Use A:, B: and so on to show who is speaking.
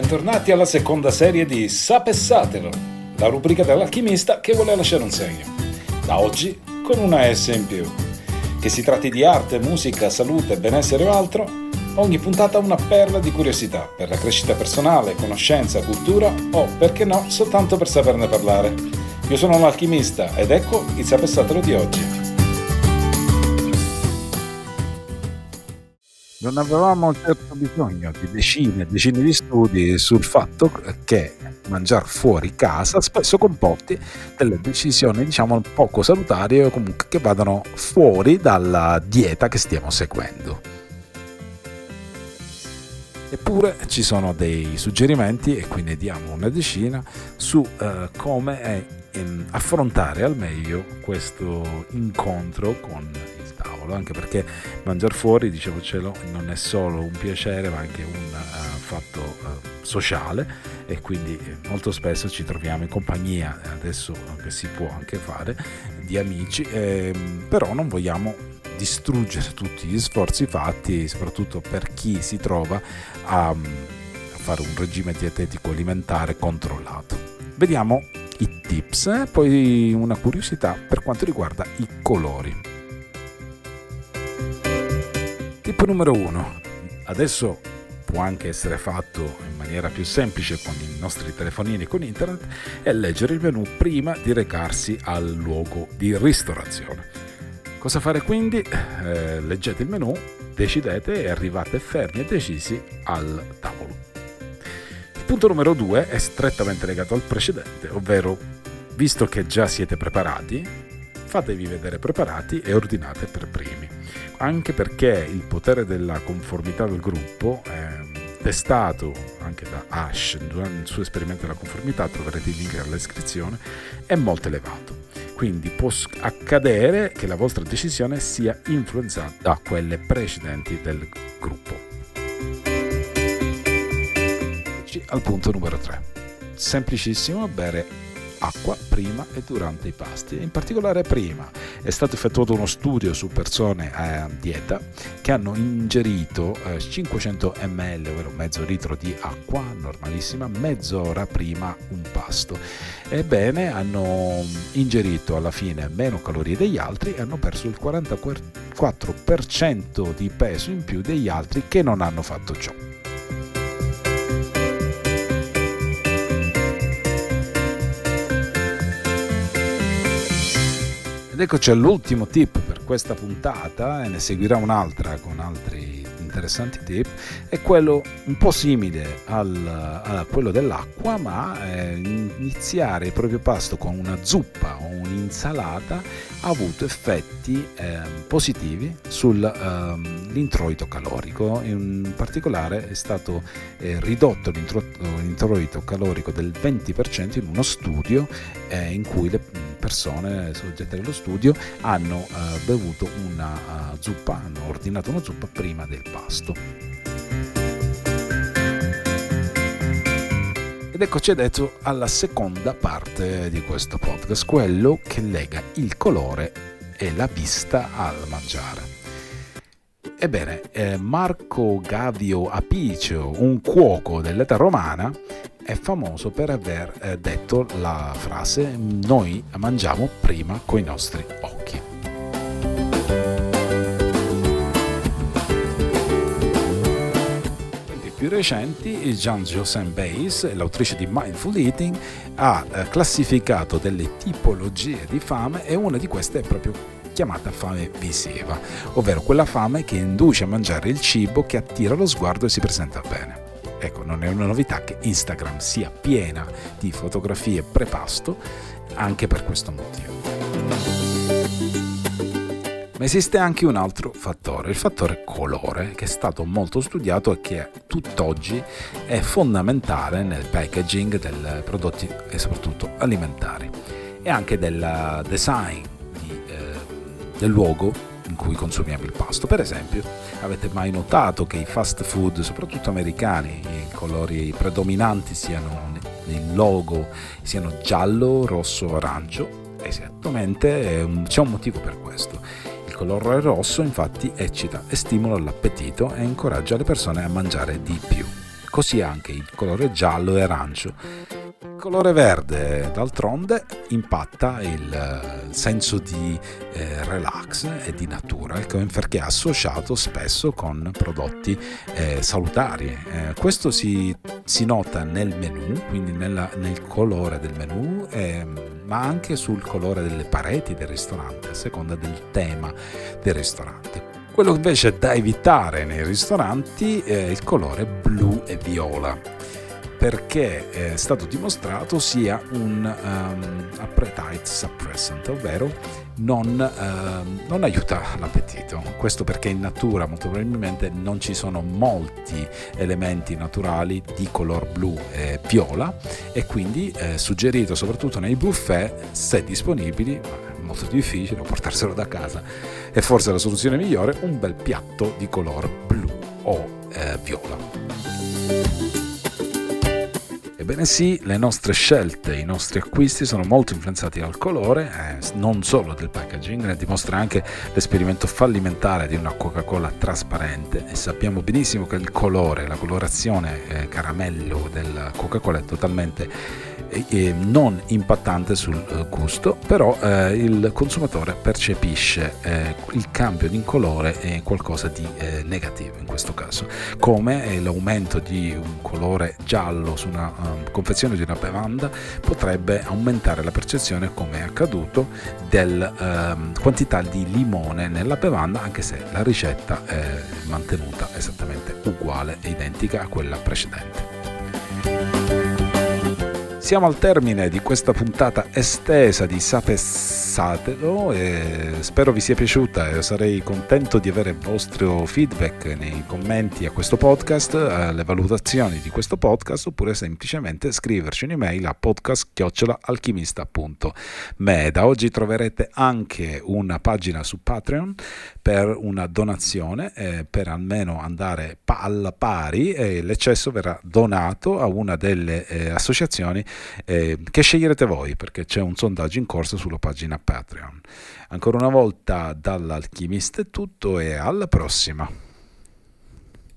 A: bentornati alla seconda serie di Sapessatelo, la rubrica dell'alchimista che vuole lasciare un segno. Da oggi con una S in più. Che si tratti di arte, musica, salute, benessere o altro, ogni puntata una perla di curiosità per la crescita personale, conoscenza, cultura o, perché no, soltanto per saperne parlare. Io sono un alchimista ed ecco il Sapessatelo di oggi. Non avevamo certo bisogno di decine e decine di studi sul fatto che mangiare fuori casa spesso comporti delle decisioni diciamo poco salutari o comunque che vadano fuori dalla dieta che stiamo seguendo. Eppure ci sono dei suggerimenti, e qui ne diamo una decina, su eh, come eh, affrontare al meglio questo incontro con tavolo, anche perché mangiare fuori, dicevocelo, non è solo un piacere ma anche un uh, fatto uh, sociale e quindi eh, molto spesso ci troviamo in compagnia, adesso che si può anche fare, di amici, ehm, però non vogliamo distruggere tutti gli sforzi fatti, soprattutto per chi si trova a, a fare un regime dietetico alimentare controllato. Vediamo i tips, poi una curiosità per quanto riguarda i colori. Tip numero uno. Adesso può anche essere fatto in maniera più semplice con i nostri telefonini con internet è leggere il menu prima di recarsi al luogo di ristorazione. Cosa fare quindi? Eh, leggete il menu, decidete e arrivate fermi e decisi al tavolo. Il punto numero due è strettamente legato al precedente, ovvero visto che già siete preparati, fatevi vedere preparati e ordinate per primi anche perché il potere della conformità del gruppo, eh, testato anche da Ash durante il suo esperimento della conformità, troverete il link nella descrizione, è molto elevato. Quindi può accadere che la vostra decisione sia influenzata da quelle precedenti del gruppo. Al punto numero 3. Semplicissimo, bere acqua prima e durante i pasti. In particolare prima è stato effettuato uno studio su persone a dieta che hanno ingerito 500 eh, ml, ovvero mezzo litro di acqua normalissima, mezz'ora prima un pasto. Ebbene, hanno ingerito alla fine meno calorie degli altri e hanno perso il 44% di peso in più degli altri che non hanno fatto ciò. Ed eccoci all'ultimo tip per questa puntata e ne seguirà un'altra con altri interessanti tip, è quello un po' simile al, a quello dell'acqua, ma eh, iniziare il proprio pasto con una zuppa o un'insalata ha avuto effetti eh, positivi sull'introito ehm, calorico, in particolare è stato eh, ridotto l'introito calorico del 20% in uno studio eh, in cui le persone soggette dello studio hanno eh, bevuto una uh, zuppa, hanno ordinato una zuppa prima del pasto. Ed eccoci adesso alla seconda parte di questo podcast, quello che lega il colore e la vista al mangiare. Ebbene, eh, Marco Gavio Apicio, un cuoco dell'età romana, è famoso per aver eh, detto la frase noi mangiamo prima con i nostri occhi. Più recenti, Jean-Joseph Bayes, l'autrice di Mindful Eating, ha eh, classificato delle tipologie di fame e una di queste è proprio chiamata fame visiva, ovvero quella fame che induce a mangiare il cibo che attira lo sguardo e si presenta bene. Ecco, non è una novità che Instagram sia piena di fotografie prepasto anche per questo motivo. Ma esiste anche un altro fattore, il fattore colore, che è stato molto studiato e che tutt'oggi è fondamentale nel packaging dei prodotti e soprattutto alimentari e anche del design di, eh, del luogo in cui consumiamo il pasto. Per esempio, avete mai notato che i fast food, soprattutto americani, i colori predominanti siano il logo siano giallo, rosso, arancio? Esattamente, c'è un motivo per questo. Il colore rosso infatti eccita e stimola l'appetito e incoraggia le persone a mangiare di più così anche il colore giallo e arancio colore verde, d'altronde, impatta il eh, senso di eh, relax e di natura, perché è associato spesso con prodotti eh, salutari. Eh, questo si, si, nota nel menu, quindi nella, nel colore del menu, ehm, ma anche sul colore delle pareti del ristorante, a seconda del tema del ristorante. Quello invece da evitare nei ristoranti è il colore blu e viola perché è stato dimostrato sia un um, appetite suppressant, ovvero non, uh, non, aiuta l'appetito. Questo perché in natura molto probabilmente non ci sono molti elementi naturali di color blu e viola e quindi è suggerito soprattutto nei buffet, se disponibili, molto difficile portarselo da casa, è forse la soluzione migliore, un bel piatto di color blu o eh, viola. Ebbene sì, le nostre scelte, i nostri acquisti sono molto influenzati dal colore, eh, non solo del packaging, ne dimostra anche l'esperimento fallimentare di una Coca-Cola trasparente. E sappiamo benissimo che il colore, la colorazione eh, caramello della Coca-Cola è totalmente non impattante sul eh, gusto, però eh, il consumatore percepisce eh, il cambio di colore e qualcosa di eh, negativo in questo caso, come eh, l'aumento di un colore giallo su una um, confezione di una bevanda potrebbe aumentare la percezione, come è accaduto, della ehm, quantità di limone nella bevanda, anche se la ricetta è mantenuta esattamente uguale e identica a quella precedente. Siamo al termine di questa puntata estesa di Sapessatelo e spero vi sia piaciuta e sarei contento di avere il vostro feedback nei commenti a questo podcast, alle valutazioni di questo podcast oppure semplicemente scriverci un'email a podcast.alchimista.me. Da oggi troverete anche una pagina su Patreon per una donazione eh, per almeno andare alla pari e l'eccesso verrà donato a una delle eh, associazioni eh, che sceglierete voi perché c'è un sondaggio in corso sulla pagina Patreon. Ancora una volta dall'alchimista è tutto e alla prossima.